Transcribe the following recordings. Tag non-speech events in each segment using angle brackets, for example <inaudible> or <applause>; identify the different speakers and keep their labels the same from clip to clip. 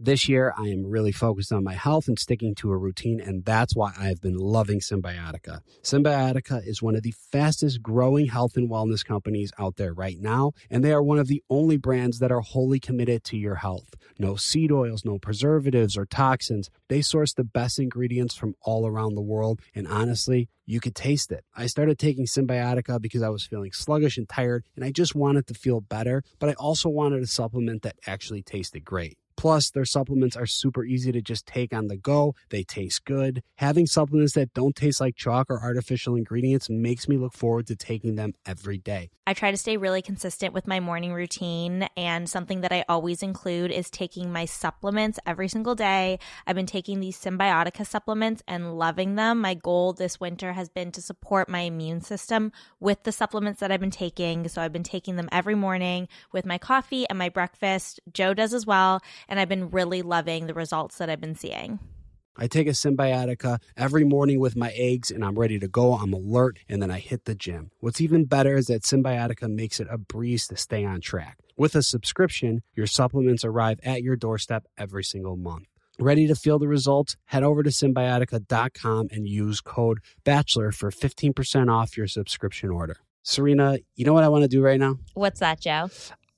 Speaker 1: This year, I am really focused on my health and sticking to a routine, and that's why I've been loving Cymbiotika. Cymbiotika is one of the fastest growing health and wellness companies out there right now, and they are one of the only brands that are wholly committed to your health. No seed oils, no preservatives or toxins. They source the best ingredients from all around the world, and honestly, you could taste it. I started taking Cymbiotika because I was feeling sluggish and tired, and I just wanted to feel better, but I also wanted a supplement that actually tasted great. Plus, their supplements are super easy to just take on the go. They taste good. Having supplements that don't taste like chalk or artificial ingredients makes me look forward to taking them every day.
Speaker 2: I try to stay really consistent with my morning routine, and something that I always include is taking my supplements every single day. I've been taking these Cymbiotika supplements and loving them. My goal this winter has been to support my immune system with the supplements that I've been taking. So I've been taking them every morning with my coffee and my breakfast. Joe does as well I've been really loving the results that I've been seeing.
Speaker 1: I take a Cymbiotika every morning with my eggs and I'm ready to go. I'm alert and then I hit the gym. What's even better is that Cymbiotika makes it a breeze to stay on track. With a subscription, your supplements arrive at your doorstep every single month. Ready to feel the results? Head over to cymbiotika.com and use code BACHELOR for 15% off your subscription order. Serena, you know what I want to do right now?
Speaker 2: What's that, Joe?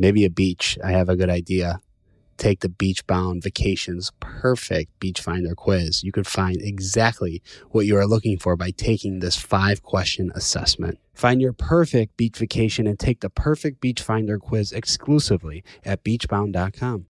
Speaker 1: Maybe a beach. I have a good idea. Take the Beach Bound Vacations Perfect Beach Finder quiz. You could find exactly what you are looking for by taking this five question assessment. Find your perfect beach vacation and take the perfect beach finder quiz exclusively at beachbound.com.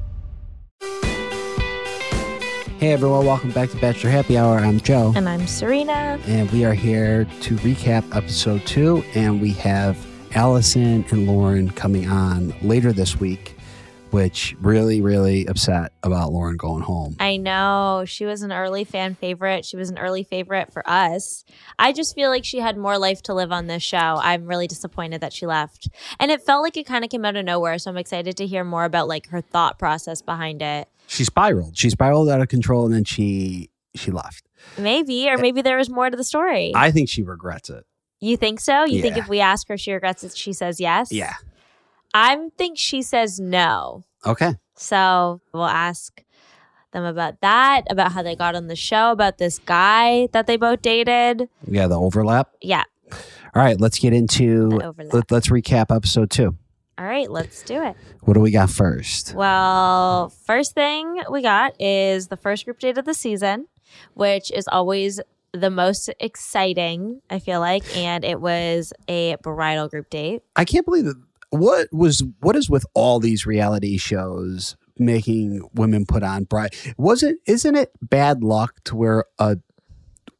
Speaker 1: Hey everyone, welcome back to Bachelor Happy Hour. I'm Joe.
Speaker 2: And I'm Serena.
Speaker 1: And we are here to recap episode two. And we have Allison and Lauren coming on later this week, which really, really upset about Lauren going home.
Speaker 2: I know. She was an early fan favorite. She was an early favorite for us. I just feel like she had more life to live on this show. I'm really disappointed that she left. And it felt like it kind of came out of nowhere. So I'm excited to hear more about like her thought process behind it.
Speaker 1: She spiraled. She spiraled out of control and then she she left.
Speaker 2: Maybe, or eh. maybe there was more to the story.
Speaker 1: I think she regrets it.
Speaker 2: you think so? You think if we ask her, she regrets it, she says yes?
Speaker 1: Yeah.
Speaker 2: I think she says no.
Speaker 1: Okay.
Speaker 2: So we'll ask them about that, about how they got on the show, about this guy that they both dated.
Speaker 1: Yeah, the overlap.
Speaker 2: Yeah.
Speaker 1: All right, let's get into let, let's recap episode two.
Speaker 2: All right, let's do it.
Speaker 1: What do we got first?
Speaker 2: Well, first thing we got is the first group date of the season, which is always the most exciting, I feel like. And it was a bridal group date.
Speaker 1: I can't believe that. What was what is with all these reality shows making women put on bride? Was it isn't it bad luck to wear a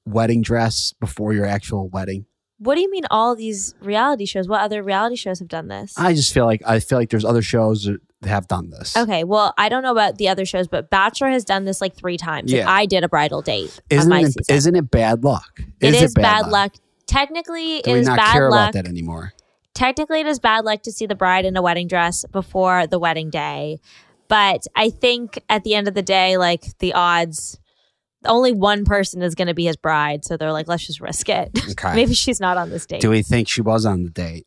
Speaker 1: wedding dress before your actual wedding?
Speaker 2: What do you mean all these reality shows? What other reality shows have done this?
Speaker 1: I just feel like I feel like there's other shows that have done this.
Speaker 2: Okay, well, I don't know about the other shows, but Bachelor has done this like three times. Like,
Speaker 1: Yeah.
Speaker 2: I did a bridal date
Speaker 1: Isn't it,
Speaker 2: season.
Speaker 1: isn't it bad luck?
Speaker 2: it is bad, luck. Technically,
Speaker 1: Do
Speaker 2: it is
Speaker 1: not
Speaker 2: bad
Speaker 1: care
Speaker 2: luck.
Speaker 1: about that anymore?
Speaker 2: Technically, it is bad luck to see the bride in a wedding dress before the wedding day. But I think at the end of the day, like the odds, only one person is going to be his bride. So they're like, let's just risk it.
Speaker 1: Okay. <laughs>
Speaker 2: Maybe she's not on this date.
Speaker 1: Do we think she was on the date?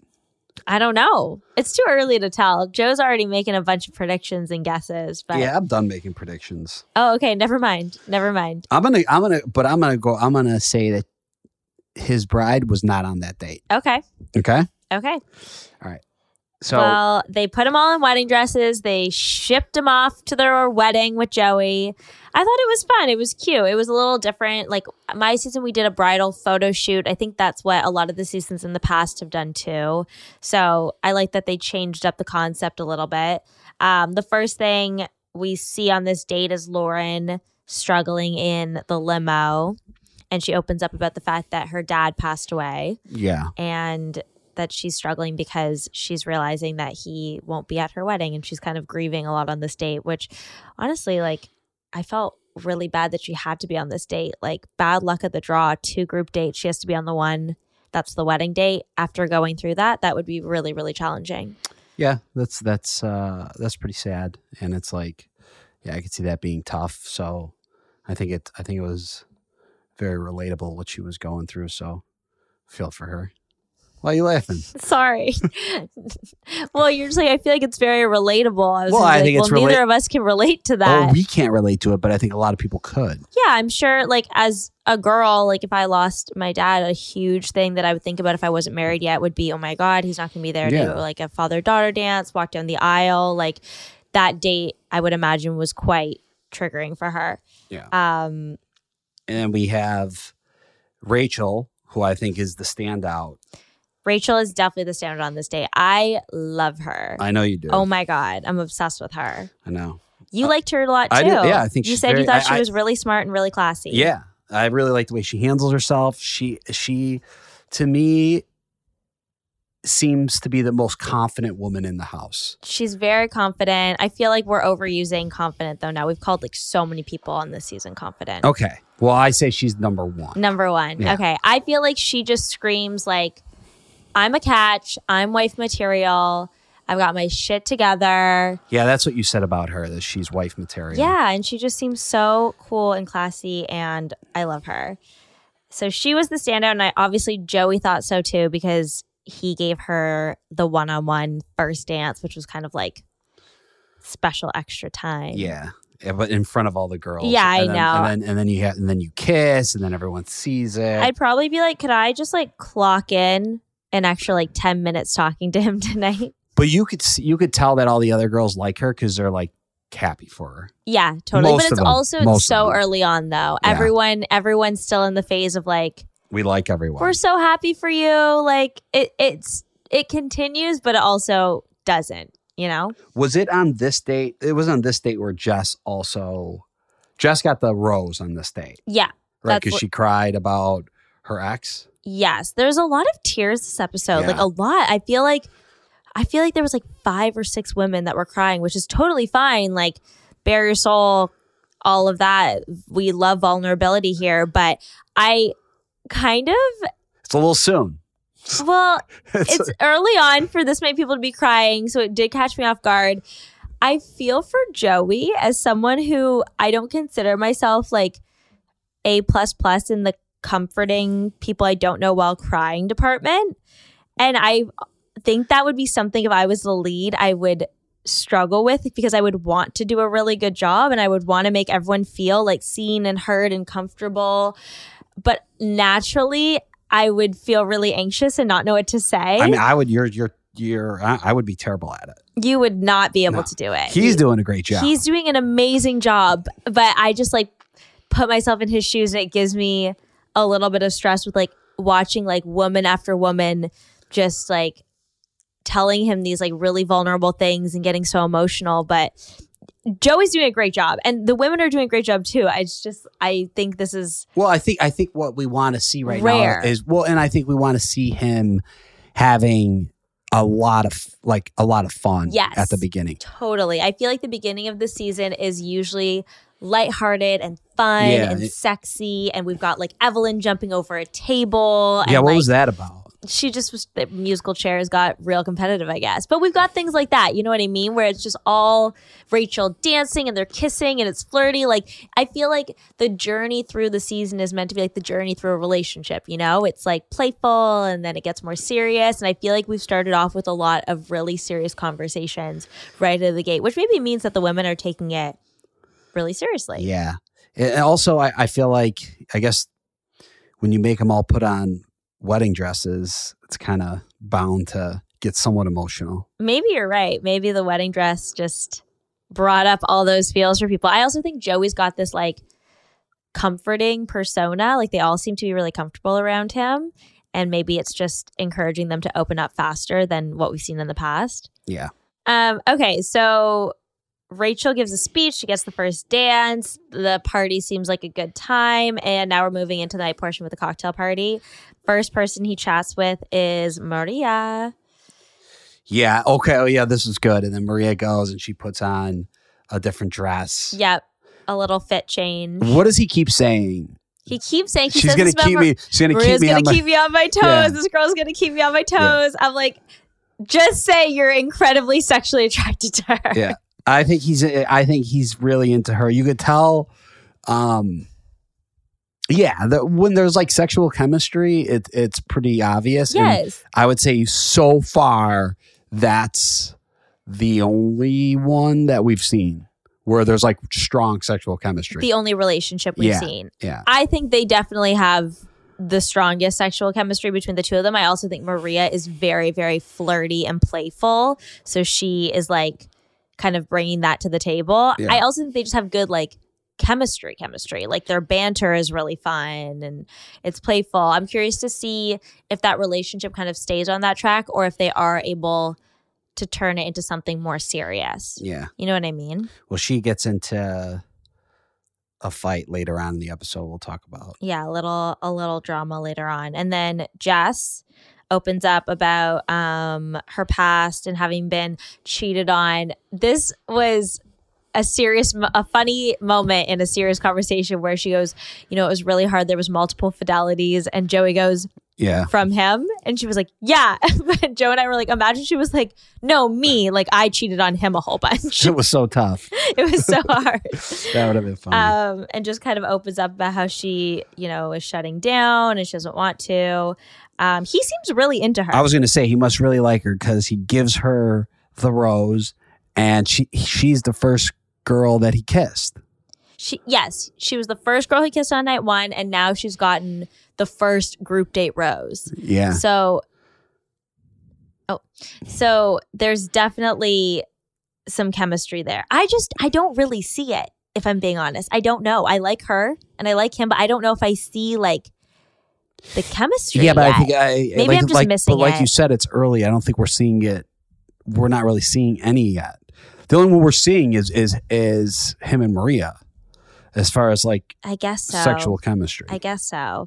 Speaker 2: I don't know. It's too early to tell. Joe's already making a bunch of predictions and guesses. But
Speaker 1: Yeah, I'm done making predictions.
Speaker 2: oh, okay. Never mind. Never mind.
Speaker 1: I'm gonna, I'm gonna, but I'm gonna go. I'm gonna say that his bride was not on that date.
Speaker 2: Okay.
Speaker 1: Okay.
Speaker 2: Okay. All right.
Speaker 1: So
Speaker 2: well, they put them all in wedding dresses. They shipped them off to their wedding with Joey. I thought it was fun. It was cute. It was a little different. Like my season, we did a bridal photo shoot. I think that's what a lot of the seasons in the past have done too. So I like that they changed up the concept a little bit. Um, the first thing we see on this date is Lauren struggling in the limo. And she opens up about the fact that her dad passed away
Speaker 1: yeah,
Speaker 2: and that she's struggling because she's realizing that he won't be at her wedding and she's kind of grieving a lot on this date, which honestly, like, I felt really bad that she had to be on this date. Like, bad luck at the draw, two group dates. She has to be on the one that's the wedding date. After going through that, that would be really, really challenging.
Speaker 1: yeah, that's that's uh that's pretty sad, and it's like, yeah, I could see that being tough. So, I think it I think it was very relatable what she was going through. So, feel for her. Why are you laughing?
Speaker 2: Sorry. <laughs> well, you're just like, I feel like it's very relatable. I was
Speaker 1: Well, I
Speaker 2: like,
Speaker 1: think it's
Speaker 2: well, neither of us can relate to that.
Speaker 1: Oh, we can't relate to it, but I think a lot of people could.
Speaker 2: yeah, I'm sure like as a girl, like if I lost my dad, a huge thing that I would think about if I wasn't married yet would be, oh my God, he's not gonna be there to
Speaker 1: Yeah.
Speaker 2: like a father daughter dance, walk down the aisle. Like that date I would imagine was quite triggering for her.
Speaker 1: Yeah.
Speaker 2: Um
Speaker 1: And then we have Rachel, who I think is the standout.
Speaker 2: Rachel is definitely the standard on this day. I love her.
Speaker 1: I know you do.
Speaker 2: oh my God. I'm obsessed with her.
Speaker 1: I know.
Speaker 2: You uh, liked her a lot too.
Speaker 1: I did- yeah, I think
Speaker 2: you said you thought
Speaker 1: I-
Speaker 2: she was really smart and really classy.
Speaker 1: Yeah, I really like the way she handles herself. She she to me seems to be the most confident woman in the house.
Speaker 2: She's very confident. I feel like we're overusing confident though now. We've called like so many people on this season confident.
Speaker 1: Okay. Well, I say she's number 1.
Speaker 2: Number one.
Speaker 1: Yeah.
Speaker 2: Okay. I feel like she just screams like, I'm a catch. I'm wife material. I've got my shit together.
Speaker 1: Yeah, that's what you said about her that she's wife material.
Speaker 2: Yeah. And she just seems so cool and classy. And I love her. So she was the standout. And I obviously, Joey thought so too because he gave her the one on one first dance, which was kind of like special extra time.
Speaker 1: Yeah. Yeah, but in front of all the girls.
Speaker 2: Yeah, I
Speaker 1: then-
Speaker 2: know.
Speaker 1: And then and then you have and then you kiss and then everyone sees it.
Speaker 2: I'd probably be like, could I just like clock in an extra like 10 minutes talking to him <laughs> tonight?
Speaker 1: but you could see, you could tell that all the other girls like her cuz they're like happy for her.
Speaker 2: Yeah, totally.
Speaker 1: Most
Speaker 2: but it's
Speaker 1: them.
Speaker 2: also
Speaker 1: of
Speaker 2: so early on though.
Speaker 1: Yeah.
Speaker 2: Everyone everyone's still in the phase of like,
Speaker 1: We like everyone.
Speaker 2: we're so happy for you. Like it it's it continues, but it also doesn't, you know?
Speaker 1: Was it on this date? It was on this date where Jess also Jess got the rose on this date,
Speaker 2: Yeah.
Speaker 1: right? Because she cried about her ex.
Speaker 2: Yes. There's a lot of tears this episode. Like a lot. I feel like I feel like there was like five or six women that were crying, which is totally fine. Like bare your soul, all of that. We love vulnerability here, but I kind of
Speaker 1: It's a little soon.
Speaker 2: well, <laughs>
Speaker 1: It's-
Speaker 2: it's early on for this many people to be crying, so it did catch me off guard. I feel for Joey as someone who I don't consider myself like a plus plus in the comforting people I don't know well crying department. And I think that would be something if I was the lead, I would struggle with because I would want to do a really good job and I would want to make everyone feel like seen and heard and comfortable. But naturally, I would feel really anxious and not know what to say.
Speaker 1: I mean, I would. You're. You're. You're. I would be terrible at it.
Speaker 2: you would not be able
Speaker 1: No.
Speaker 2: to do it.
Speaker 1: He's doing a great job.
Speaker 2: He's doing an amazing job, but I just like put myself in his shoes and it gives me a little bit of stress with like watching like woman after woman just like telling him these like really vulnerable things and getting so emotional, but Joey's doing a great job and the women are doing a great job too. I just I think this is
Speaker 1: well, I think. I think what we want to see right
Speaker 2: Rare.
Speaker 1: now is well, and I think we want to see him having a lot of like a lot of fun.
Speaker 2: Yes.
Speaker 1: At the beginning.
Speaker 2: Totally. I feel like the beginning of the season is usually lighthearted and fun
Speaker 1: Yeah,
Speaker 2: and
Speaker 1: it-
Speaker 2: sexy. And we've got like Evelyn jumping over a table. And
Speaker 1: yeah. What
Speaker 2: like,
Speaker 1: was that about?
Speaker 2: She just was, the musical chairs got real competitive, I guess. But we've got things like that. You know what I mean? Where it's just all Rachel dancing and they're kissing and it's flirty. Like, I feel like the journey through the season is meant to be like the journey through a relationship, you know? It's like playful and then it gets more serious. And I feel like we've started off with a lot of really serious conversations right out of the gate, which maybe means that the women are taking it really seriously.
Speaker 1: Yeah. And also, I, I feel like I guess when you make them all put on wedding dresses, it's kind of bound to get somewhat emotional.
Speaker 2: Maybe you're right. Maybe the wedding dress just brought up all those feels for people. I also think Joey's got this like comforting persona. Like they all seem to be really comfortable around him. And maybe it's just encouraging them to open up faster than what we've seen in the past.
Speaker 1: Yeah.
Speaker 2: Um, okay, so Rachel gives a speech. She gets the first dance. The party seems like a good time. And now we're moving into the night portion with the cocktail party. First person he chats with is Maria.
Speaker 1: Yeah. Okay. Oh, yeah. This is good. And then Maria goes and she puts on a different dress.
Speaker 2: Yep. A little fit change.
Speaker 1: What does he keep saying?
Speaker 2: He keeps saying he
Speaker 1: she's gonna keep me. She's gonna
Speaker 2: Maria's
Speaker 1: keep me
Speaker 2: gonna
Speaker 1: on my.
Speaker 2: keep me on my toes.
Speaker 1: Yeah.
Speaker 2: This girl's gonna keep me on my toes. I'm like, just say you're incredibly sexually attracted to her.
Speaker 1: Yeah. I think he's. I think he's really into her. You could tell. Um. Yeah, the, when there's like sexual chemistry, it it's pretty obvious. And
Speaker 2: Yes.
Speaker 1: I would say so far that's the only one that we've seen where there's like strong sexual chemistry.
Speaker 2: The only relationship we've
Speaker 1: Yeah.
Speaker 2: seen.
Speaker 1: yeah.
Speaker 2: I think they definitely have the strongest sexual chemistry between the two of them. I also think Maria is very, very flirty and playful. So she is like kind of bringing that to the table.
Speaker 1: Yeah.
Speaker 2: I also think they just have good like chemistry chemistry like their banter is really fun and it's playful i'm curious to see if that relationship kind of stays on that track or if they are able to turn it into something more serious
Speaker 1: Yeah.
Speaker 2: you know what i mean
Speaker 1: Well, she gets into a fight later on in the episode we'll talk about.
Speaker 2: yeah a little a little drama later on and then jess opens up about um her past and having been cheated on this was a serious a funny moment in a serious conversation where she goes you know it was really hard there was multiple fidelities and joey goes
Speaker 1: Yeah.
Speaker 2: from him and she was like yeah <laughs> but joe and i were like imagine she was like no me like i cheated on him a whole bunch <laughs>
Speaker 1: It was so tough. <laughs>
Speaker 2: it was so hard
Speaker 1: That would have been funny.
Speaker 2: um, and just kind of opens up about how she, you know, is shutting down and she doesn't want to. Um, he seems really into her.
Speaker 1: I was going to say he must really like her because he gives her the rose, and she she's the first girl that he kissed.
Speaker 2: she, yes, she was the first girl he kissed on night one, and now she's gotten the first group date rose.
Speaker 1: Yeah.
Speaker 2: So, oh, so there's definitely some chemistry there. I just, I don't really see it. If I'm being honest, I don't know. I like her and I like him, but I don't know if I see like the chemistry.
Speaker 1: Yeah, but
Speaker 2: yet.
Speaker 1: I think I
Speaker 2: Maybe
Speaker 1: like,
Speaker 2: I'm just
Speaker 1: like,
Speaker 2: missing
Speaker 1: But like
Speaker 2: it.
Speaker 1: you said, it's early. I don't think we're seeing it. We're not really seeing any yet. The only one we're seeing is is is him and Maria, as far as like
Speaker 2: I guess so.
Speaker 1: sexual chemistry.
Speaker 2: I guess so.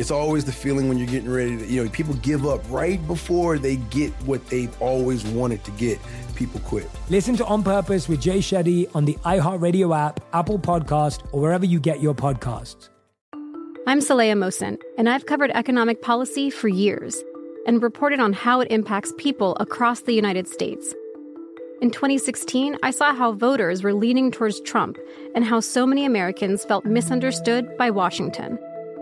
Speaker 3: It's always the feeling when you're getting ready to, you know, people give up right before they get what they've always wanted to get. People quit.
Speaker 4: Listen to On Purpose with Jay Shetty on the iHeartRadio app, Apple Podcast, or wherever you get your podcasts.
Speaker 5: I'm Saleha Mohsin, and I've covered economic policy for years. and reported on how it impacts people across the United States. In 2016, I saw how voters were leaning towards Trump and how so many Americans felt misunderstood by Washington.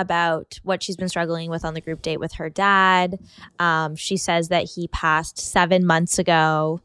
Speaker 2: about what she's been struggling with on the group date with her dad. Um, she says that he passed seven months ago,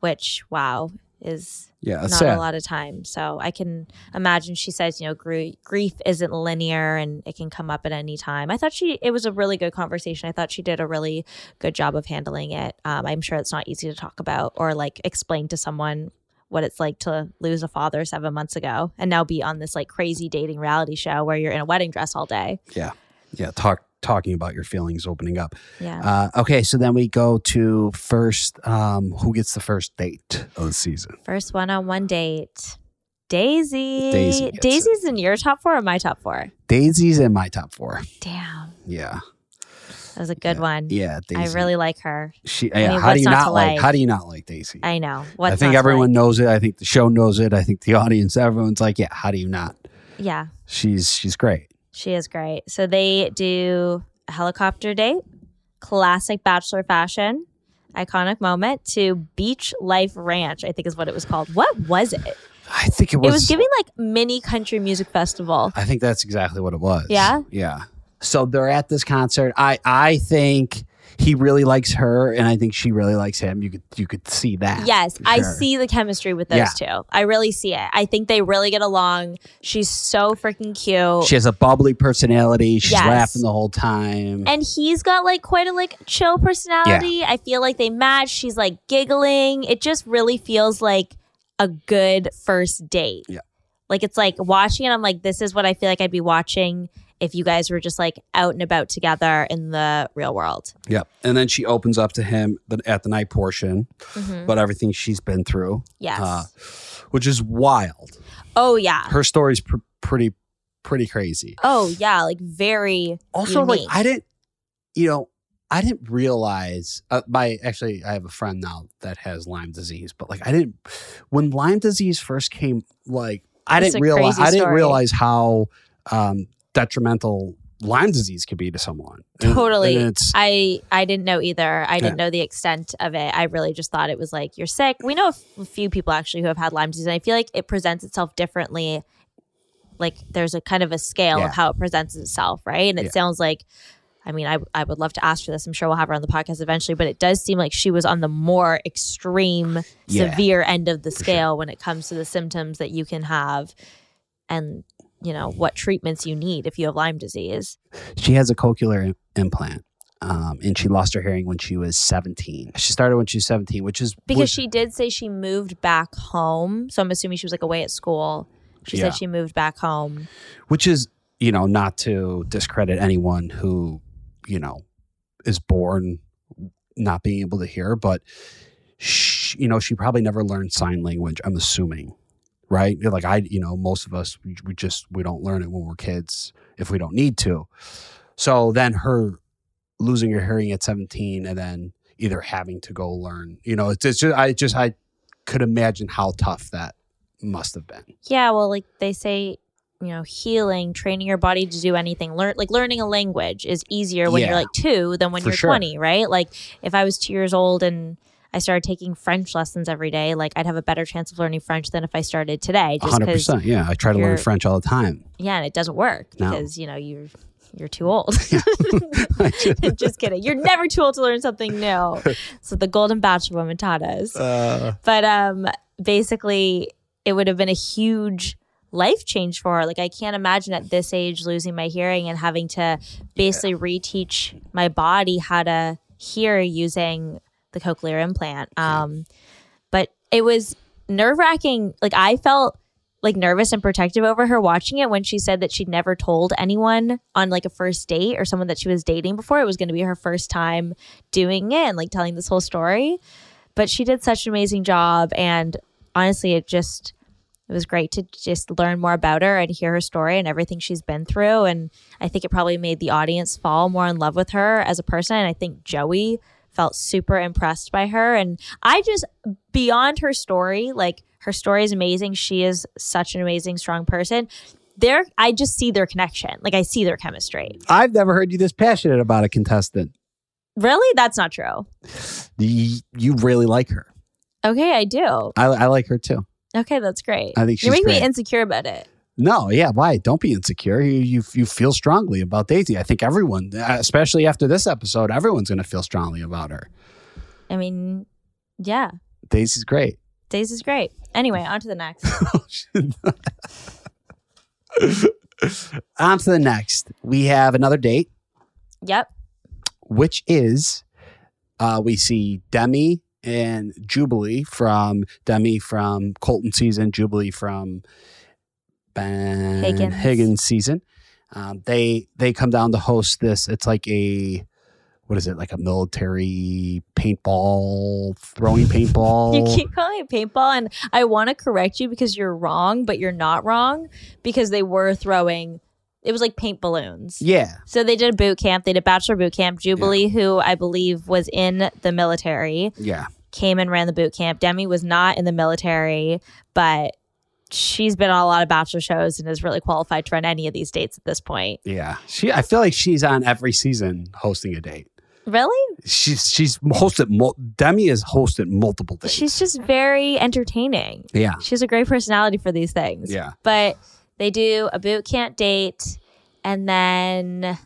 Speaker 2: which, wow, is
Speaker 1: Yeah,
Speaker 2: not
Speaker 1: sad.
Speaker 2: a lot of time. So I can imagine she says, you know, gr- grief isn't linear and it can come up at any time. I thought she, it was a really good conversation. I thought she did a really good job of handling it. Um, I'm sure it's not easy to talk about or like explain to someone what it's like to lose a father seven months ago and now be on this like crazy dating reality show where you're in a wedding dress all day.
Speaker 1: Yeah. Yeah. Talk talking about your feelings opening up.
Speaker 2: Yeah.
Speaker 1: Uh, okay, so then we go to first um who gets the first date of the season?
Speaker 2: First one on one date. Daisy.
Speaker 1: Daisy gets it.
Speaker 2: Daisy's in your top four or my top four?
Speaker 1: Daisy's in my top 4.
Speaker 2: Damn.
Speaker 1: Yeah.
Speaker 2: That was a good one.
Speaker 1: Yeah,
Speaker 2: I really like her.
Speaker 1: She
Speaker 2: I mean,
Speaker 1: how do you
Speaker 2: not
Speaker 1: not like,
Speaker 2: like?
Speaker 1: how do you not like Daisy?
Speaker 2: I know. What's
Speaker 1: I think everyone
Speaker 2: like?
Speaker 1: knows it. I think the show knows it. I think the <laughs> audience, everyone's like, yeah, how do you not?
Speaker 2: Yeah,
Speaker 1: She's she's great.
Speaker 2: she is great. So they do a helicopter date, classic bachelor fashion, iconic moment to Beach Life Ranch, I think is what it was called. What was it?
Speaker 1: I think it was.
Speaker 2: It
Speaker 1: was
Speaker 2: giving like mini country music festival.
Speaker 1: I think that's exactly what it was.
Speaker 2: Yeah?
Speaker 1: Yeah. So they're at this concert. I I think he really likes her and I think she really likes him. You could you could see that.
Speaker 2: Yes,
Speaker 1: for
Speaker 2: I see the chemistry with those two. I really see it. I think they really get along. She's so freaking cute.
Speaker 1: She has a bubbly personality. She's
Speaker 2: Yes.
Speaker 1: laughing the whole time.
Speaker 2: and he's got like quite a like chill personality. I feel like they match. She's like giggling. It just really feels like a good first date.
Speaker 1: Yeah.
Speaker 2: Like it's like watching it, I'm like, this is what I feel like I'd be watching if you guys were just like out and about together in the real world.
Speaker 1: Yep. And then she opens up to him at the night portion
Speaker 2: Mhm.
Speaker 1: about everything she's been through.
Speaker 2: Yes.
Speaker 1: Uh, which is wild.
Speaker 2: oh yeah.
Speaker 1: Her story's pr- pretty pretty crazy.
Speaker 2: oh yeah. Like very
Speaker 1: also
Speaker 2: unique.
Speaker 1: like i didn't you know i didn't realize uh, my actually i have a friend now that has lyme disease but like i didn't when lyme disease first came like i
Speaker 2: It's
Speaker 1: didn't realize i didn't realize how um detrimental lyme disease could be to someone
Speaker 2: Totally.
Speaker 1: and it's
Speaker 2: I I didn't know either. I didn't know the extent of it. I really just thought it was like you're sick. We know a f- few people actually who have had Lyme disease, and I feel like it presents itself differently. Like there's a kind of a scale
Speaker 1: Yeah.
Speaker 2: of how it presents itself, right? And it
Speaker 1: Yeah.
Speaker 2: sounds like. I mean, I, I would love to ask her this. I'm sure we'll have her on the podcast eventually, but it does seem like she was on the more extreme, severe end of the
Speaker 1: sure.
Speaker 2: scale when it comes to the symptoms that you can have and, you know, what treatments you need if you have Lyme disease.
Speaker 1: she has a cochlear im- implant um, and she lost her hearing when she was 17 she started when she was 17 which is
Speaker 2: Because she did say she moved back home. So I'm assuming she was like away at school. She
Speaker 1: Yeah.
Speaker 2: said she moved back home.
Speaker 1: which is you know not to discredit anyone who you know is born not being able to hear but she, you know she probably never learned sign language i'm assuming right like i you know most of us we, we just we don't learn it when we're kids if we don't need to so then her losing her hearing at 17 and then either having to go learn you know it's, it's just i just i could imagine how tough that must have been
Speaker 2: Yeah, well, like they say, you know, healing, training your body to do anything. Learn like learning a language is easier when
Speaker 1: Yeah.
Speaker 2: you're like two than when you're
Speaker 1: sure.
Speaker 2: 20, right? Like if I was two years old and I started taking French lessons every day, like I'd have a better chance of learning French than if I started today. Just
Speaker 1: hundred percent. Yeah, I try to learn French all the time.
Speaker 2: yeah, and it doesn't work
Speaker 1: No.
Speaker 2: because you know you're you're too old. <laughs> <laughs> just kidding. You're never too old to learn something new. <laughs> So the Golden Bachelor woman taught us.
Speaker 1: Uh,
Speaker 2: But um, basically, it would have been a huge life change for her. Like I can't imagine at this age losing my hearing and having to basically reteach my body how to hear using the cochlear implant. Um, but it was nerve wracking. Like I felt like nervous and protective over her watching it when she said that she'd never told anyone on like a first date or someone that she was dating before. It was going to be her first time doing it and like telling this whole story. But she did such an amazing job. And honestly, it just, it was great to just learn more about her and hear her story and everything she's been through. And I think it probably made the audience fall more in love with her as a person. And I think Joey felt super impressed by her. And I just, beyond her story, like, her story is amazing. She is such an amazing, strong person. There, I just see their connection. Like I see their chemistry.
Speaker 1: I've never heard you this passionate about a contestant.
Speaker 2: Really? That's not true.
Speaker 1: You, you really like her.
Speaker 2: Okay, I do.
Speaker 1: I, I like her too.
Speaker 2: Okay, that's great.
Speaker 1: I think she's
Speaker 2: You're making
Speaker 1: great.
Speaker 2: me insecure about it.
Speaker 1: No, yeah, why? Don't be insecure. You, you you feel strongly about Daisy. I think everyone, especially after this episode, everyone's going to feel strongly about her.
Speaker 2: I mean, yeah,
Speaker 1: Daisy's great.
Speaker 2: Daisy's great. Anyway, on to the next. <laughs>
Speaker 1: On to the next. We have another date,
Speaker 2: yep.
Speaker 1: which is uh, we see Demi and Jubilee from Demi from Colton season, Jubilee from Ben
Speaker 2: Higgins.
Speaker 1: Higgins season. Um, they they come down to host this. It's like a what is it like a military paintball throwing <laughs> paintball?
Speaker 2: You keep calling it paintball, and I want to correct you because you're wrong, but you're not wrong because they were throwing. It was like paint balloons.
Speaker 1: yeah,
Speaker 2: So they did a boot camp. They did bachelor boot camp. Jubilee, who I believe was in the military,
Speaker 1: yeah.
Speaker 2: came and ran the boot camp. Demi was not in the military, but she's been on a lot of bachelor shows and is really qualified to run any of these dates at this point.
Speaker 1: Yeah, she. I feel like she's on every season hosting a date.
Speaker 2: Really?
Speaker 1: She's she's hosted. Mul- Demi has hosted multiple dates.
Speaker 2: She's just very entertaining.
Speaker 1: yeah,
Speaker 2: She has a great personality for these things.
Speaker 1: yeah.
Speaker 2: But they do a boot camp date and then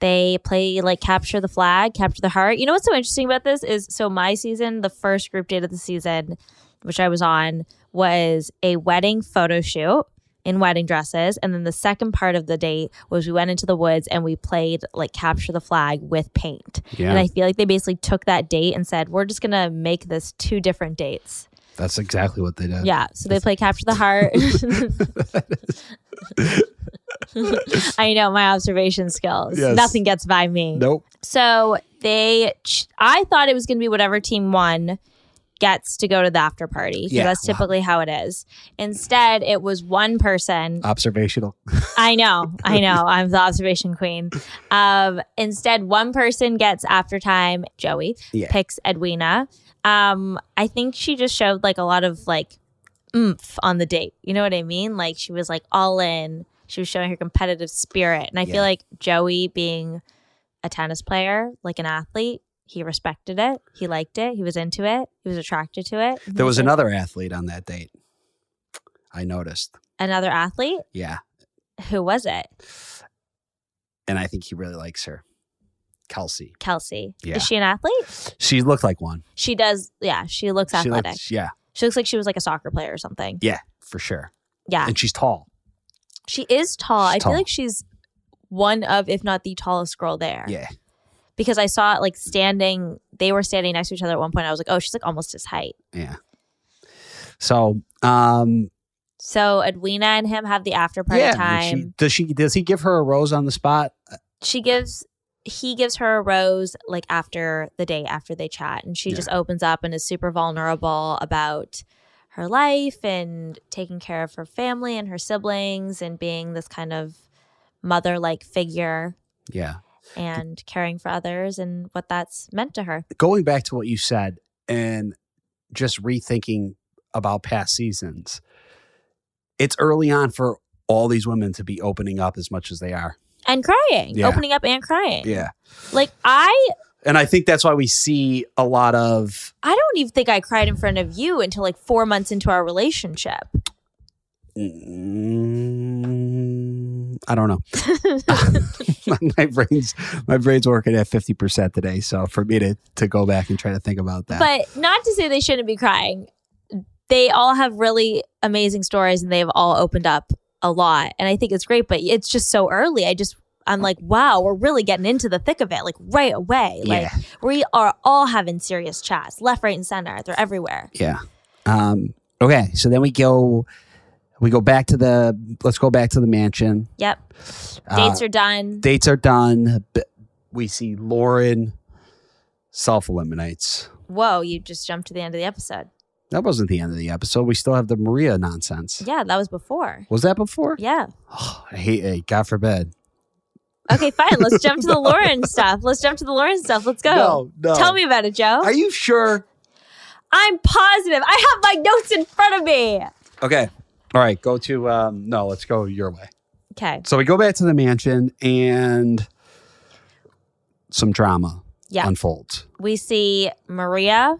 Speaker 2: they play like capture the flag, capture the heart. You know what's so interesting about this is so my season, the first group date of the season, which I was on, was a wedding photo shoot in wedding dresses. And then the second part of the date was we went into the woods and we played like capture the flag with paint.
Speaker 1: Yeah.
Speaker 2: And I feel like they basically took that date and said, we're just going to make this two different dates.
Speaker 1: That's exactly what they did.
Speaker 2: Yeah. So they play capture the heart. <laughs> <laughs> I know my observation skills.
Speaker 1: Yes.
Speaker 2: Nothing gets by me.
Speaker 1: Nope.
Speaker 2: So they, ch- I thought it was going to be whatever team won gets to go to the after party because
Speaker 1: Yeah.
Speaker 2: that's typically how it is. Instead, it was one person.
Speaker 1: Observational.
Speaker 2: I know, <laughs> I know. I'm the observation queen. Um, instead, one person gets after time. Joey
Speaker 1: Yeah.
Speaker 2: picks Edwina. Um, I think she just showed like a lot of like oomph on the date. You know what I mean? Like she was like all in. She was showing her competitive spirit, and I
Speaker 1: Yeah.
Speaker 2: feel like Joey being a tennis player, like an athlete, he respected it. He liked it. He was into it. He was attracted to it.
Speaker 1: There was another athlete on that date. I noticed.
Speaker 2: another athlete.
Speaker 1: Yeah,
Speaker 2: Who was it?
Speaker 1: and I think he really likes her. Kelsey.
Speaker 2: Kelsey.
Speaker 1: Yeah.
Speaker 2: Is she an athlete?
Speaker 1: She looked like one.
Speaker 2: She does. Yeah, she looks
Speaker 1: She
Speaker 2: athletic.
Speaker 1: looks, yeah,
Speaker 2: she looks like she was like a soccer player or something.
Speaker 1: yeah, for sure.
Speaker 2: Yeah,
Speaker 1: And she's tall.
Speaker 2: she is tall.
Speaker 1: She's
Speaker 2: I
Speaker 1: tall.
Speaker 2: feel like she's one of, if not the tallest girl there.
Speaker 1: Yeah.
Speaker 2: Because I saw it like standing. They were standing next to each other at one point. I was like, oh, she's like almost his height.
Speaker 1: Yeah. So, um,
Speaker 2: So Edwina and him have the after party
Speaker 1: yeah.
Speaker 2: time.
Speaker 1: She, does she? Does he give her a rose on the spot?
Speaker 2: she gives he gives her a rose like after the day after they chat and she
Speaker 1: Yeah.
Speaker 2: just opens up and is super vulnerable about her life and taking care of her family and her siblings and being this kind of mother like figure
Speaker 1: Yeah.
Speaker 2: And caring for others and what that's meant to her.
Speaker 1: Going back to what you said and just rethinking about past seasons, it's early on for all these women to be opening up as much as they are.
Speaker 2: And crying,
Speaker 1: Yeah.
Speaker 2: opening up and crying.
Speaker 1: Yeah.
Speaker 2: Like I
Speaker 1: And I think that's why we see a lot of
Speaker 2: I don't even think I cried in front of you until like 4 months into our relationship.
Speaker 1: Mm, I don't know. <laughs> <laughs> my brain's my brain's working at fifty percent today, so for me to to go back and try to think about that.
Speaker 2: But not to say they shouldn't be crying. they all have really amazing stories and they've all opened up a lot. And I think it's great, but it's just so early. I just, I'm like, wow, we're really getting into the thick of it, like right away. Like
Speaker 1: Yeah.
Speaker 2: we are all having serious chats, left, right, and center. They're everywhere.
Speaker 1: Yeah. Um, okay. So then we go, we go back to the, let's go back to the mansion.
Speaker 2: Yep.
Speaker 1: Uh,
Speaker 2: Dates are done.
Speaker 1: Dates are done. We see Lauren self eliminates.
Speaker 2: Whoa, you just jumped to the end of the episode.
Speaker 1: That wasn't the end of the episode. We still have the Maria nonsense.
Speaker 2: Yeah, that was before.
Speaker 1: Was that before?
Speaker 2: Yeah. <sighs>
Speaker 1: I hate it. God forbid.
Speaker 2: Okay, fine. Let's jump to the <laughs> Lauren stuff. Let's jump to the Lauren stuff. Let's go.
Speaker 1: No, no.
Speaker 2: Tell me about it, Joe.
Speaker 1: Are you sure?
Speaker 2: I'm positive. I have my notes in front of me.
Speaker 1: Okay. All right. Go to, um, no, let's go your way.
Speaker 2: Okay.
Speaker 1: So we go back to the mansion and some drama
Speaker 2: Yeah.
Speaker 1: unfolds.
Speaker 2: we see Maria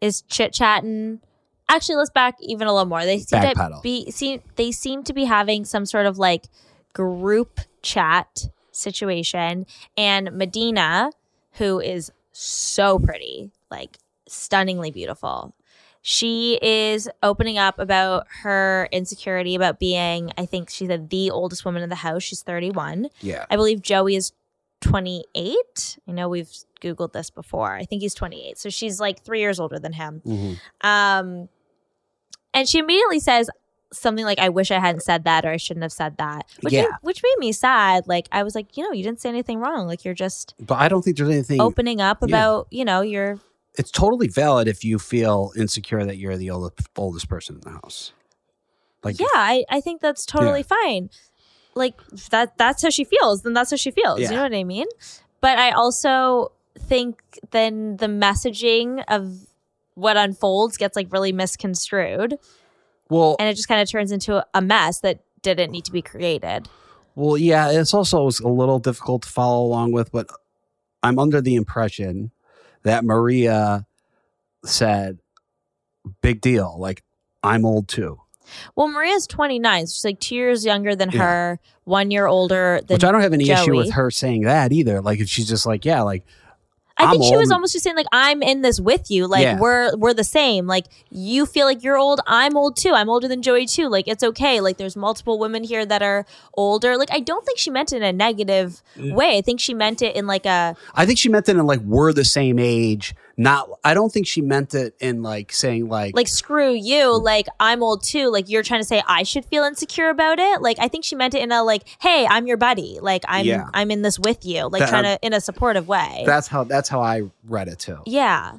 Speaker 2: is chit chatting. Actually, let's back even a little more. They seem to be seem they seem to be having some sort of like group chat situation, and Madina, who is so pretty, like stunningly beautiful. She is opening up about her insecurity about being, I think she said, the oldest woman in the house. She's 31.
Speaker 1: Yeah.
Speaker 2: I believe Joey is 28. I know we've Googled this before. I think he's 28. So she's like three years older than him.
Speaker 1: Mm-hmm.
Speaker 2: Um, and she immediately says something like, I wish I hadn't said that or I shouldn't have said that, which,
Speaker 1: Yeah.
Speaker 2: made, which made me sad. Like, I was like, you know, you didn't say anything wrong. Like, you're just
Speaker 1: But I don't think there's anything.
Speaker 2: opening up
Speaker 1: yeah.
Speaker 2: about, you know, your.
Speaker 1: It's totally valid if you feel insecure that you're the oldest, oldest person in the house. Like,
Speaker 2: Yeah, I, I think that's totally fine. Like that that's how she feels, then that's how she feels.
Speaker 1: Yeah.
Speaker 2: You know what I mean? But I also think then the messaging of what unfolds gets like really misconstrued
Speaker 1: well,
Speaker 2: and it just kind of turns into a mess that didn't need to be created.
Speaker 1: well, yeah. It's also a little difficult to follow along with, but I'm under the impression that Maria said, "Big deal." Like, I'm old too,
Speaker 2: Well, Maria's 29. She's like 2 years younger than
Speaker 1: Yeah.
Speaker 2: her, 1 year older than
Speaker 1: which I don't have any issue with her saying that either. Like, if she's just like, yeah, like,
Speaker 2: I think
Speaker 1: I'm
Speaker 2: she was
Speaker 1: old.
Speaker 2: almost just saying like I'm in this with you. Like
Speaker 1: Yeah.
Speaker 2: we're we're the same. Like you feel like you're old, I'm old too. I'm older than Joey too. Like it's okay. Like there's multiple women here that are older. Like I don't think she meant it in a negative
Speaker 1: Mm.
Speaker 2: way. I think she meant it in like a
Speaker 1: I think she meant it in like we're the same age. Not, I don't think she meant it in like saying like,
Speaker 2: like screw you. Mm. Like I'm old too. Like you're trying to say I should feel insecure about it. Like I think she meant it in a like, hey, I'm your buddy. Like I'm
Speaker 1: Yeah.
Speaker 2: I'm in this with you. Like
Speaker 1: That-
Speaker 2: trying to in a supportive way.
Speaker 1: that's how that's how I read it too.
Speaker 2: yeah.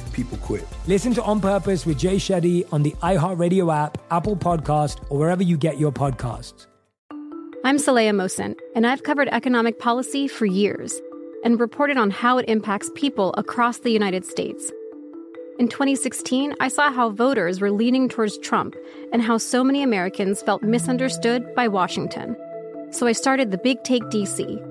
Speaker 3: People quit.
Speaker 4: Listen to On Purpose with Jay Shetty on the iHeartRadio app, Apple Podcast, or wherever you get your podcasts.
Speaker 5: I'm Saleha Mohsin, and I've covered economic policy for years and reported on how it impacts people across the United States. In 2016, I saw how voters were leaning towards Trump and how so many Americans felt misunderstood by Washington. So I started the Big Take DC.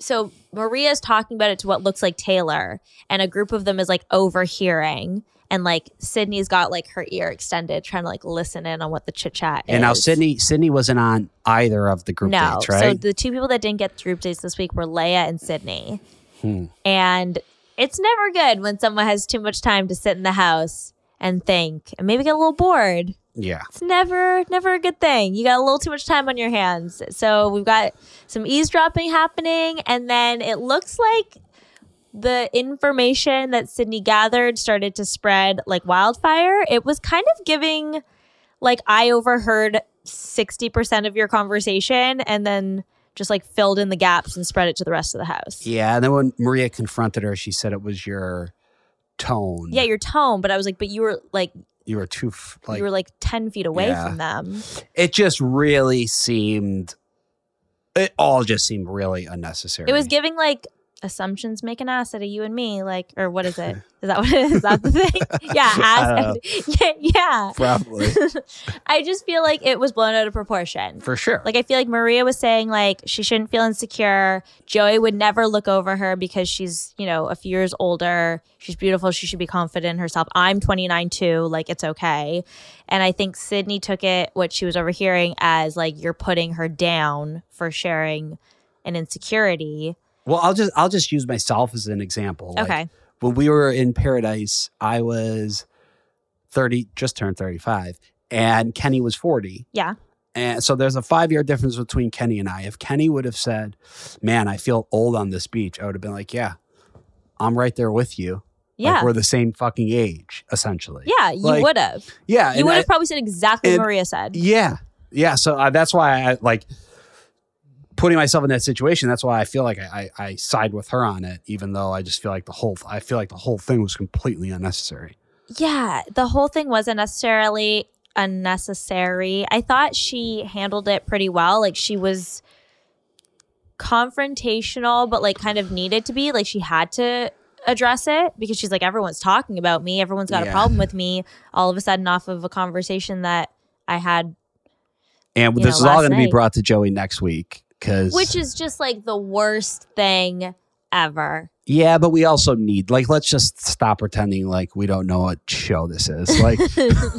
Speaker 2: so Maria is talking about it to what looks like Taylor, and a group of them is like overhearing. And like Sydney's got like her ear extended, trying to like listen in on what the chit chat is.
Speaker 1: and now Sydney Sydney wasn't on either of the group
Speaker 2: no,
Speaker 1: dates, right?
Speaker 2: so the two people that didn't get group dates this week were Leia and Sydney.
Speaker 1: Hmm.
Speaker 2: And it's never good when someone has too much time to sit in the house and think and maybe get a little bored.
Speaker 1: Yeah.
Speaker 2: It's never, never a good thing. You got a little too much time on your hands. So we've got some eavesdropping happening, and then it looks like the information that Sydney gathered started to spread like wildfire. It was kind of giving like I overheard 60% of your conversation and then just like filled in the gaps and spread it to the rest of the house.
Speaker 1: Yeah, and then when Maria confronted her, she said it was your tone.
Speaker 2: Yeah, your tone, but I was like, but you were like,
Speaker 1: you were too like
Speaker 2: you were like 10 feet away
Speaker 1: Yeah.
Speaker 2: from them.
Speaker 1: it just really seemed it all just seemed really unnecessary.
Speaker 2: It was giving like assumptions make an ass out of you and me, like, or what is it? <laughs> Is that what it is? Is that the thing? <laughs> Yeah, ass. Uh, <laughs> yeah, yeah.
Speaker 1: Probably.
Speaker 2: I just feel like it was blown out of proportion.
Speaker 1: For sure.
Speaker 2: Like I feel like Maria was saying like she shouldn't feel insecure. Joey would never look over her because she's, you know, a few years older. She's beautiful. She should be confident in herself. I'm 29 too. Like it's okay. And I think Sydney took it what she was overhearing as like you're putting her down for sharing an insecurity.
Speaker 1: Well, I'll just I'll just use myself as an example. Like,
Speaker 2: Okay.
Speaker 1: When we were in Paradise, I was 30, just turned 35, and Kenny was 40.
Speaker 2: Yeah.
Speaker 1: And so there's a five year difference between Kenny and I. If Kenny would have said, Man, I feel old on this beach, I would have been like, Yeah, I'm right there with you.
Speaker 2: Yeah.
Speaker 1: Like we're the same fucking age, essentially.
Speaker 2: Yeah, you
Speaker 1: Like,
Speaker 2: would have.
Speaker 1: Yeah.
Speaker 2: You would have probably said exactly what Maria said.
Speaker 1: Yeah. Yeah. So uh, that's why I like putting myself in that situation. That's why I feel like I, I, I side with her on it, even though I just feel like the whole, I feel like the whole thing was completely unnecessary.
Speaker 2: Yeah, the whole thing wasn't necessarily unnecessary. I thought she handled it pretty well. Like she was confrontational, but like kind of needed to be. Like she had to address it because she's like, everyone's talking about me. Everyone's got a problem with <laughs> me. All of a sudden, off of a conversation that I had,
Speaker 1: And this
Speaker 2: know,
Speaker 1: is all going to be brought to Joey next week because,
Speaker 2: which is just like the worst thing ever.
Speaker 1: yeah, but we also need, like, let's just stop pretending like we don't know what show this is. <laughs> Like,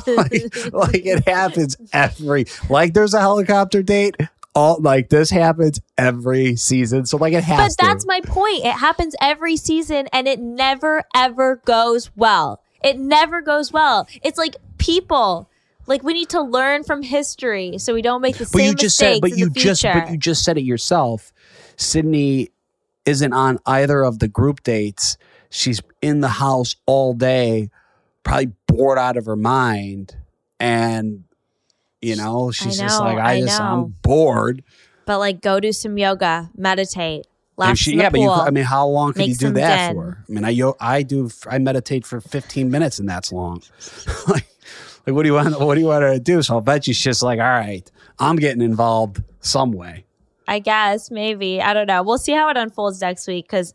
Speaker 1: like, like it happens every, like, there's a helicopter date. All like this happens every season. So, like, it has
Speaker 2: But
Speaker 1: to.
Speaker 2: that's my point. It happens every season and it never ever goes well. It never goes well. It's like people. Like we need to learn from history so we don't make the
Speaker 1: but
Speaker 2: same
Speaker 1: you just
Speaker 2: mistakes
Speaker 1: said but you just
Speaker 2: future.
Speaker 1: but you just said it yourself sydney isn't on either of the group dates she's in the house all day probably bored out of her mind and you know she's just like i,
Speaker 2: I
Speaker 1: just
Speaker 2: know.
Speaker 1: i'm bored
Speaker 2: but like go do some yoga, meditate,
Speaker 1: she, yeah, but you. I mean, how long could
Speaker 2: make
Speaker 1: you do that for? I mean, I yo, I do, I meditate for 15 minutes, and that's long. <laughs> like, like, what do you want? What do you want her to do? So I'll bet you she's just like, all right, I'm getting involved some way.
Speaker 2: I guess maybe. I don't know. We'll see how it unfolds next week because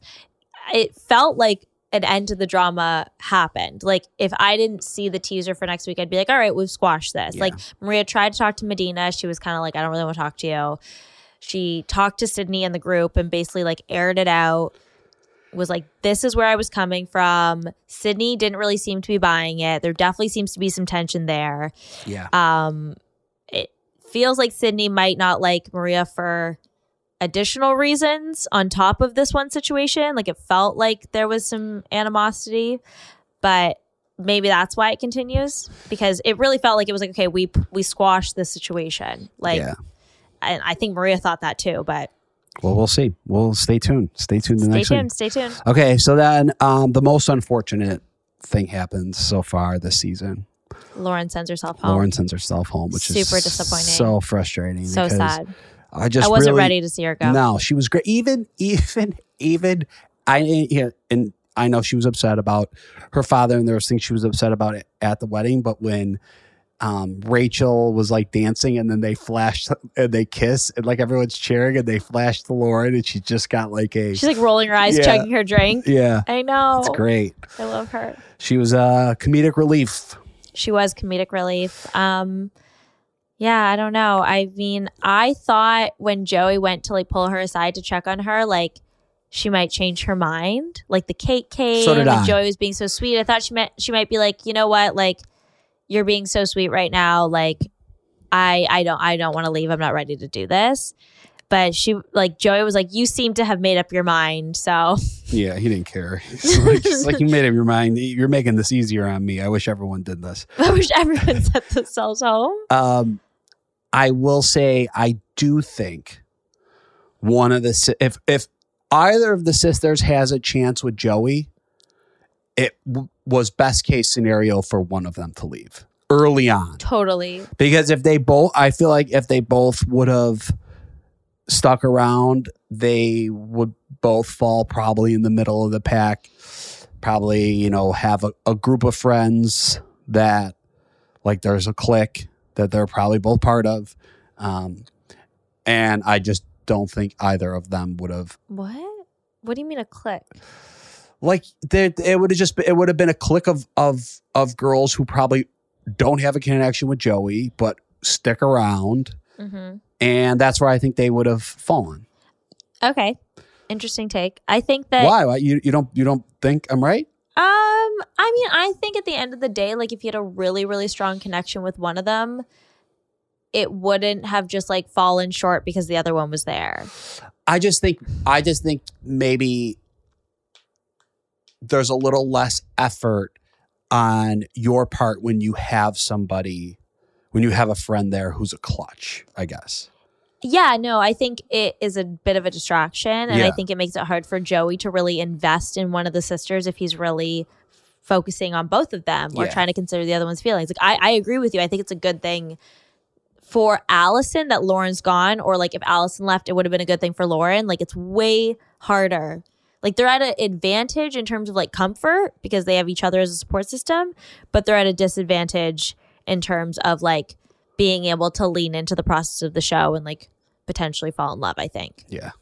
Speaker 2: it felt like an end to the drama happened. Like if I didn't see the teaser for next week, I'd be like, all right, we've squashed this. Like Maria tried to talk to Madina. She was kind of like, I don't really want to talk to you. She talked to Sydney in the group and basically like aired it out. Was like, this is where I was coming from. Sydney didn't really seem to be buying it. There definitely seems to be some tension there.
Speaker 1: Yeah.
Speaker 2: Um, it feels like Sydney might not like Maria for additional reasons on top of this one situation. Like it felt like there was some animosity, but maybe that's why it continues because it really felt like it was like okay, we we squashed this situation. Like,
Speaker 1: Yeah.
Speaker 2: and I think Maria thought that too. But
Speaker 1: Well, we'll see. We'll stay tuned. Stay tuned. The
Speaker 2: stay
Speaker 1: next
Speaker 2: tuned.
Speaker 1: week.
Speaker 2: Stay tuned.
Speaker 1: Okay, so then um, the most unfortunate thing happens so far this season.
Speaker 2: Lauren sends herself home.
Speaker 1: Lauren sends herself home, which is
Speaker 2: Super disappointing.
Speaker 1: So frustrating.
Speaker 2: so sad.
Speaker 1: I just
Speaker 2: I wasn't
Speaker 1: really-
Speaker 2: ready to see her go.
Speaker 1: No, she was great. Even, <laughs> even, even. I yeah, and I know she was upset about her father, and there was things she was upset about at the wedding. But when um, Rachel was like dancing, and then they flash and they kiss, and like everyone's cheering, and they flash to Lauren, and she just got like a.
Speaker 2: She's like rolling her eyes,
Speaker 1: Yeah.
Speaker 2: chugging her drink.
Speaker 1: yeah,
Speaker 2: I know.
Speaker 1: it's great.
Speaker 2: I love her.
Speaker 1: She was a comedic relief.
Speaker 2: She was comedic relief. Um, yeah, I don't know. I mean, I thought when Joey went to like pull her aside to check on her, like she might change her mind. Like the cake came,
Speaker 1: So did
Speaker 2: and
Speaker 1: I.
Speaker 2: Joey was being so sweet. I thought she meant she might be like, you know what, like you're being so sweet right now. Like I, I don't, I don't want to leave. I'm not ready to do this. But she, like Joey, was like, you seem to have made up your mind. So <laughs>
Speaker 1: Yeah, he didn't care. <laughs> He's like, he's like, you made up your mind. You're making this easier on me. I wish everyone did this. <laughs>
Speaker 2: I wish everyone sent themselves home.
Speaker 1: Um, I will say I do think one of the if if either of the sisters has a chance with Joey, it was best case scenario for one of them to leave early on
Speaker 2: Totally.
Speaker 1: because if they both, I feel like if they both would have stuck around, they would both fall probably in the middle of the pack. Probably, you know, have a, a group of friends that like there's a clique that they're probably both part of. Um, and I just don't think either of them would have
Speaker 2: What? What do you mean a click?
Speaker 1: Like there it would have just it would have been a clique of of of girls who probably don't have a connection with Joey but stick around
Speaker 2: Mm-hmm.
Speaker 1: and that's where I think they would have fallen.
Speaker 2: Okay. Interesting take. I think that
Speaker 1: Why? Why? You you don't you don't think I'm right?
Speaker 2: Um, I mean, I think at the end of the day, like if you had a really, really strong connection with one of them, it wouldn't have just like fallen short because the other one was there.
Speaker 1: I just think I just think maybe there's a little less effort on your part when you have somebody when you have a friend there who's a clutch, I guess.
Speaker 2: Yeah, no, I think it is a bit of a distraction. And I think it makes it hard for Joey to really invest in one of the sisters if he's really focusing on both of them or
Speaker 1: Yeah.
Speaker 2: trying to consider the other one's feelings. Like I, I agree with you. I think it's a good thing for Allison that Lauren's gone, or like if Allison left, it would have been a good thing for Lauren. Like it's way harder. Like they're at an advantage in terms of like comfort because they have each other as a support system, but they're at a disadvantage in terms of like being able to lean into the process of the show and like potentially fall in love, I think.
Speaker 1: Yeah.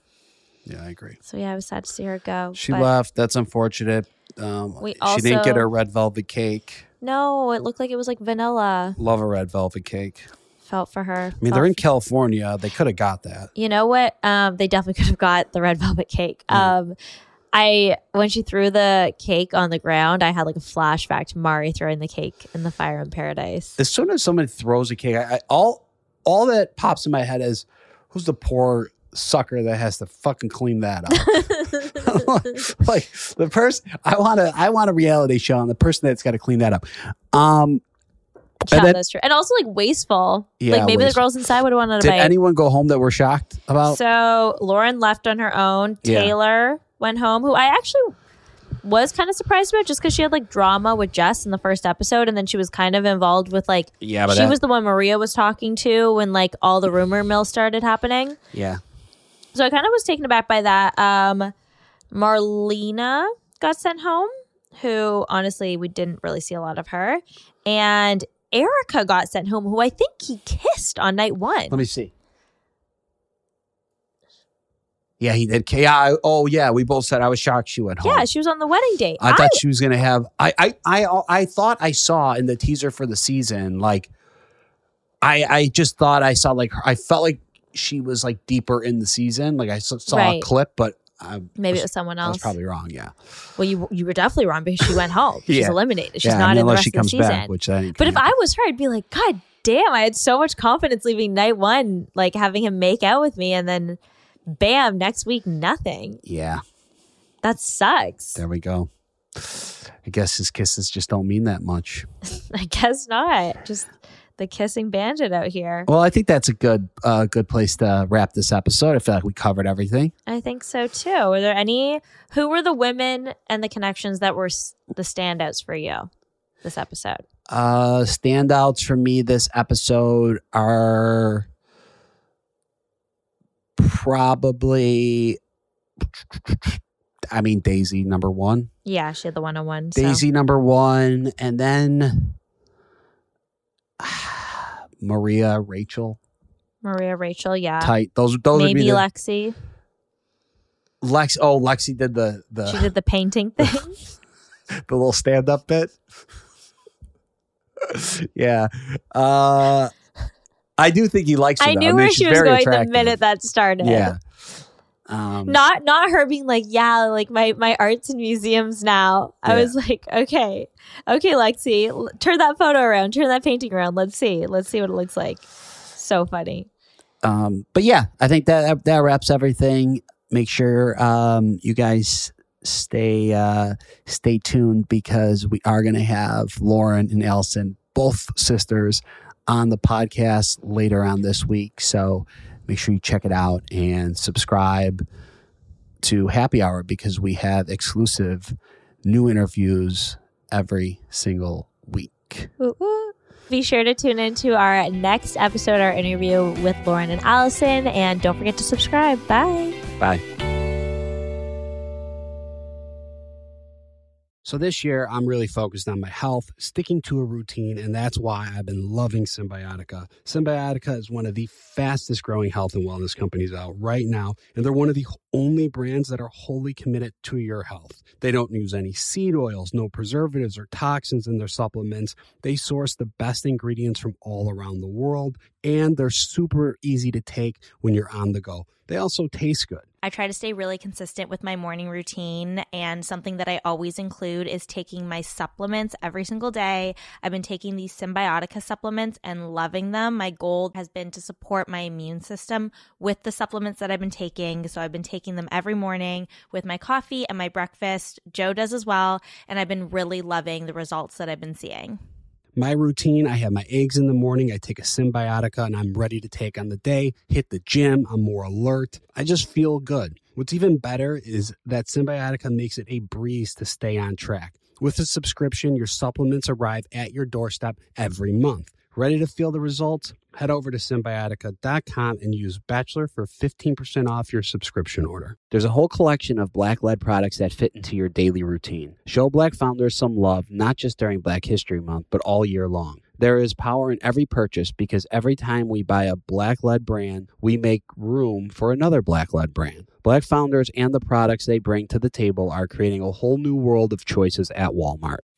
Speaker 1: Yeah, I agree.
Speaker 2: So yeah, I was sad to see her go.
Speaker 1: She left. That's unfortunate. Um,
Speaker 2: We
Speaker 1: she didn't get her red velvet cake.
Speaker 2: No, it looked like it was like vanilla.
Speaker 1: Love a red velvet cake.
Speaker 2: Felt for her.
Speaker 1: I mean, they're in California. They could have got that.
Speaker 2: You know what? Um, they definitely could have got the red <laughs> velvet cake. Um, I when she threw the cake on the ground, I had like a flashback to Mari throwing the cake in the fire in paradise.
Speaker 1: As soon as somebody throws a cake, I, I, all all that pops in my head is, who's the poor sucker that has to fucking clean that up? <laughs> <laughs> like the person I want to I want a reality show on the person that's got to clean that up. Um,
Speaker 2: Yeah,
Speaker 1: then,
Speaker 2: that's true. And also like wasteful.
Speaker 1: Yeah,
Speaker 2: like maybe
Speaker 1: wasteful.
Speaker 2: the girls inside would have wanted a
Speaker 1: did
Speaker 2: bite.
Speaker 1: anyone go home that were shocked about?
Speaker 2: So Lauren left on her own.
Speaker 1: Yeah.
Speaker 2: Taylor went home, who I actually was kind of surprised about just because she had like drama with Jess in the first episode. And then she was kind of involved with like,
Speaker 1: yeah, but
Speaker 2: she
Speaker 1: that-
Speaker 2: was the one Maria was talking to when like all the rumor mill started happening.
Speaker 1: yeah.
Speaker 2: So I kind of was taken aback by that. Um, Marlena got sent home, who honestly we didn't really see a lot of her. And Erica got sent home, who I think he kissed on night one.
Speaker 1: Let me see. Yeah, he did. Yeah. Oh, yeah. We both said I was shocked she went home.
Speaker 2: Yeah, she was on the wedding date.
Speaker 1: I thought she was gonna have. I, I I I thought I saw in the teaser for the season. Like, I I just thought I saw like I felt like she was like deeper in the season. Like I saw a clip, but I
Speaker 2: Maybe it was someone
Speaker 1: I was
Speaker 2: else.
Speaker 1: probably wrong. Yeah.
Speaker 2: Well, you you were definitely wrong because she went home. <laughs> She's
Speaker 1: Yeah.
Speaker 2: eliminated. She's
Speaker 1: Yeah, I
Speaker 2: not
Speaker 1: mean,
Speaker 2: in the
Speaker 1: unless
Speaker 2: rest
Speaker 1: she
Speaker 2: of the
Speaker 1: comes
Speaker 2: season.
Speaker 1: back, which I
Speaker 2: but if I was her, I'd be like, God damn! I had so much confidence leaving night one, like having him make out with me, and then, bam, next week nothing.
Speaker 1: Yeah.
Speaker 2: That sucks.
Speaker 1: There we go. I guess his kisses just don't mean that much. <laughs>
Speaker 2: I guess not. Just the kissing bandit out here.
Speaker 1: Well, I think that's a good uh, good place to wrap this episode. I feel like we covered everything.
Speaker 2: I think so too. Were there any? Who were the women and the connections that were s- the standouts for you this episode?
Speaker 1: Uh, standouts for me this episode are probably, I mean, Daisy number one.
Speaker 2: Yeah, she had the one on one.
Speaker 1: Daisy number one, and then Maria, Rachel,
Speaker 2: Maria, Rachel. Yeah.
Speaker 1: tight. Those those would
Speaker 2: Maybe
Speaker 1: be the,
Speaker 2: Lexi.
Speaker 1: Lex. Oh, Lexi did the the
Speaker 2: She did the painting <laughs> thing.
Speaker 1: the little stand up bit. <laughs> yeah. Uh I do think he likes her.
Speaker 2: I
Speaker 1: though.
Speaker 2: knew
Speaker 1: mean,
Speaker 2: where she was going
Speaker 1: attractive.
Speaker 2: the minute that started.
Speaker 1: Yeah. Um,
Speaker 2: Not not her being like, yeah, like my my art's and museums now. I was like, okay, okay, Lexi, l- turn that photo around, turn that painting around. Let's see, let's see what it looks like. So funny.
Speaker 1: um, but yeah, I think that that wraps everything. Make sure um, you guys stay uh, stay tuned because we are going to have Lauren and Allison, both sisters, on the podcast later on this week. So make sure you check it out and subscribe to Happy Hour because we have exclusive new interviews every single week.
Speaker 2: Woo, woo. Be sure to tune into our next episode, our interview with Lauren and Allison, and don't forget to subscribe. Bye.
Speaker 1: Bye. So this year, I'm really focused on my health, sticking to a routine, and that's why I've been loving Cymbiotika. Cymbiotika is one of the fastest growing health and wellness companies out right now, and they're one of the only brands that are wholly committed to your health. They don't use any seed oils, no preservatives or toxins in their supplements. They source the best ingredients from all around the world, and they're super easy to take when you're on the go. They also taste good.
Speaker 2: I try to stay really consistent with my morning routine, and something that I always include is taking my supplements every single day. I've been taking these Cymbiotika supplements and loving them. My goal has been to support my immune system with the supplements that I've been taking. So I've been taking them every morning with my coffee and my breakfast. Joe does as well, and I've been really loving the results that I've been seeing.
Speaker 1: My routine I have my eggs in the morning, I take a Cymbiotika, and I'm ready to take on the day. Hit the gym, I'm more alert. I just feel good. What's even better is that Cymbiotika makes it a breeze to stay on track. With a subscription, your supplements arrive at your doorstep every month. Ready to feel the results? Head over to cymbiotika.com and use Bachelor for 15% off your subscription order. There's a whole collection of black led products that fit into your daily routine. Show black founders some love, not just during Black History Month, but all year long. There is power in every purchase because every time we buy a black led brand, we make room for another black led brand. Black founders and the products they bring to the table are creating a whole new world of choices at Walmart.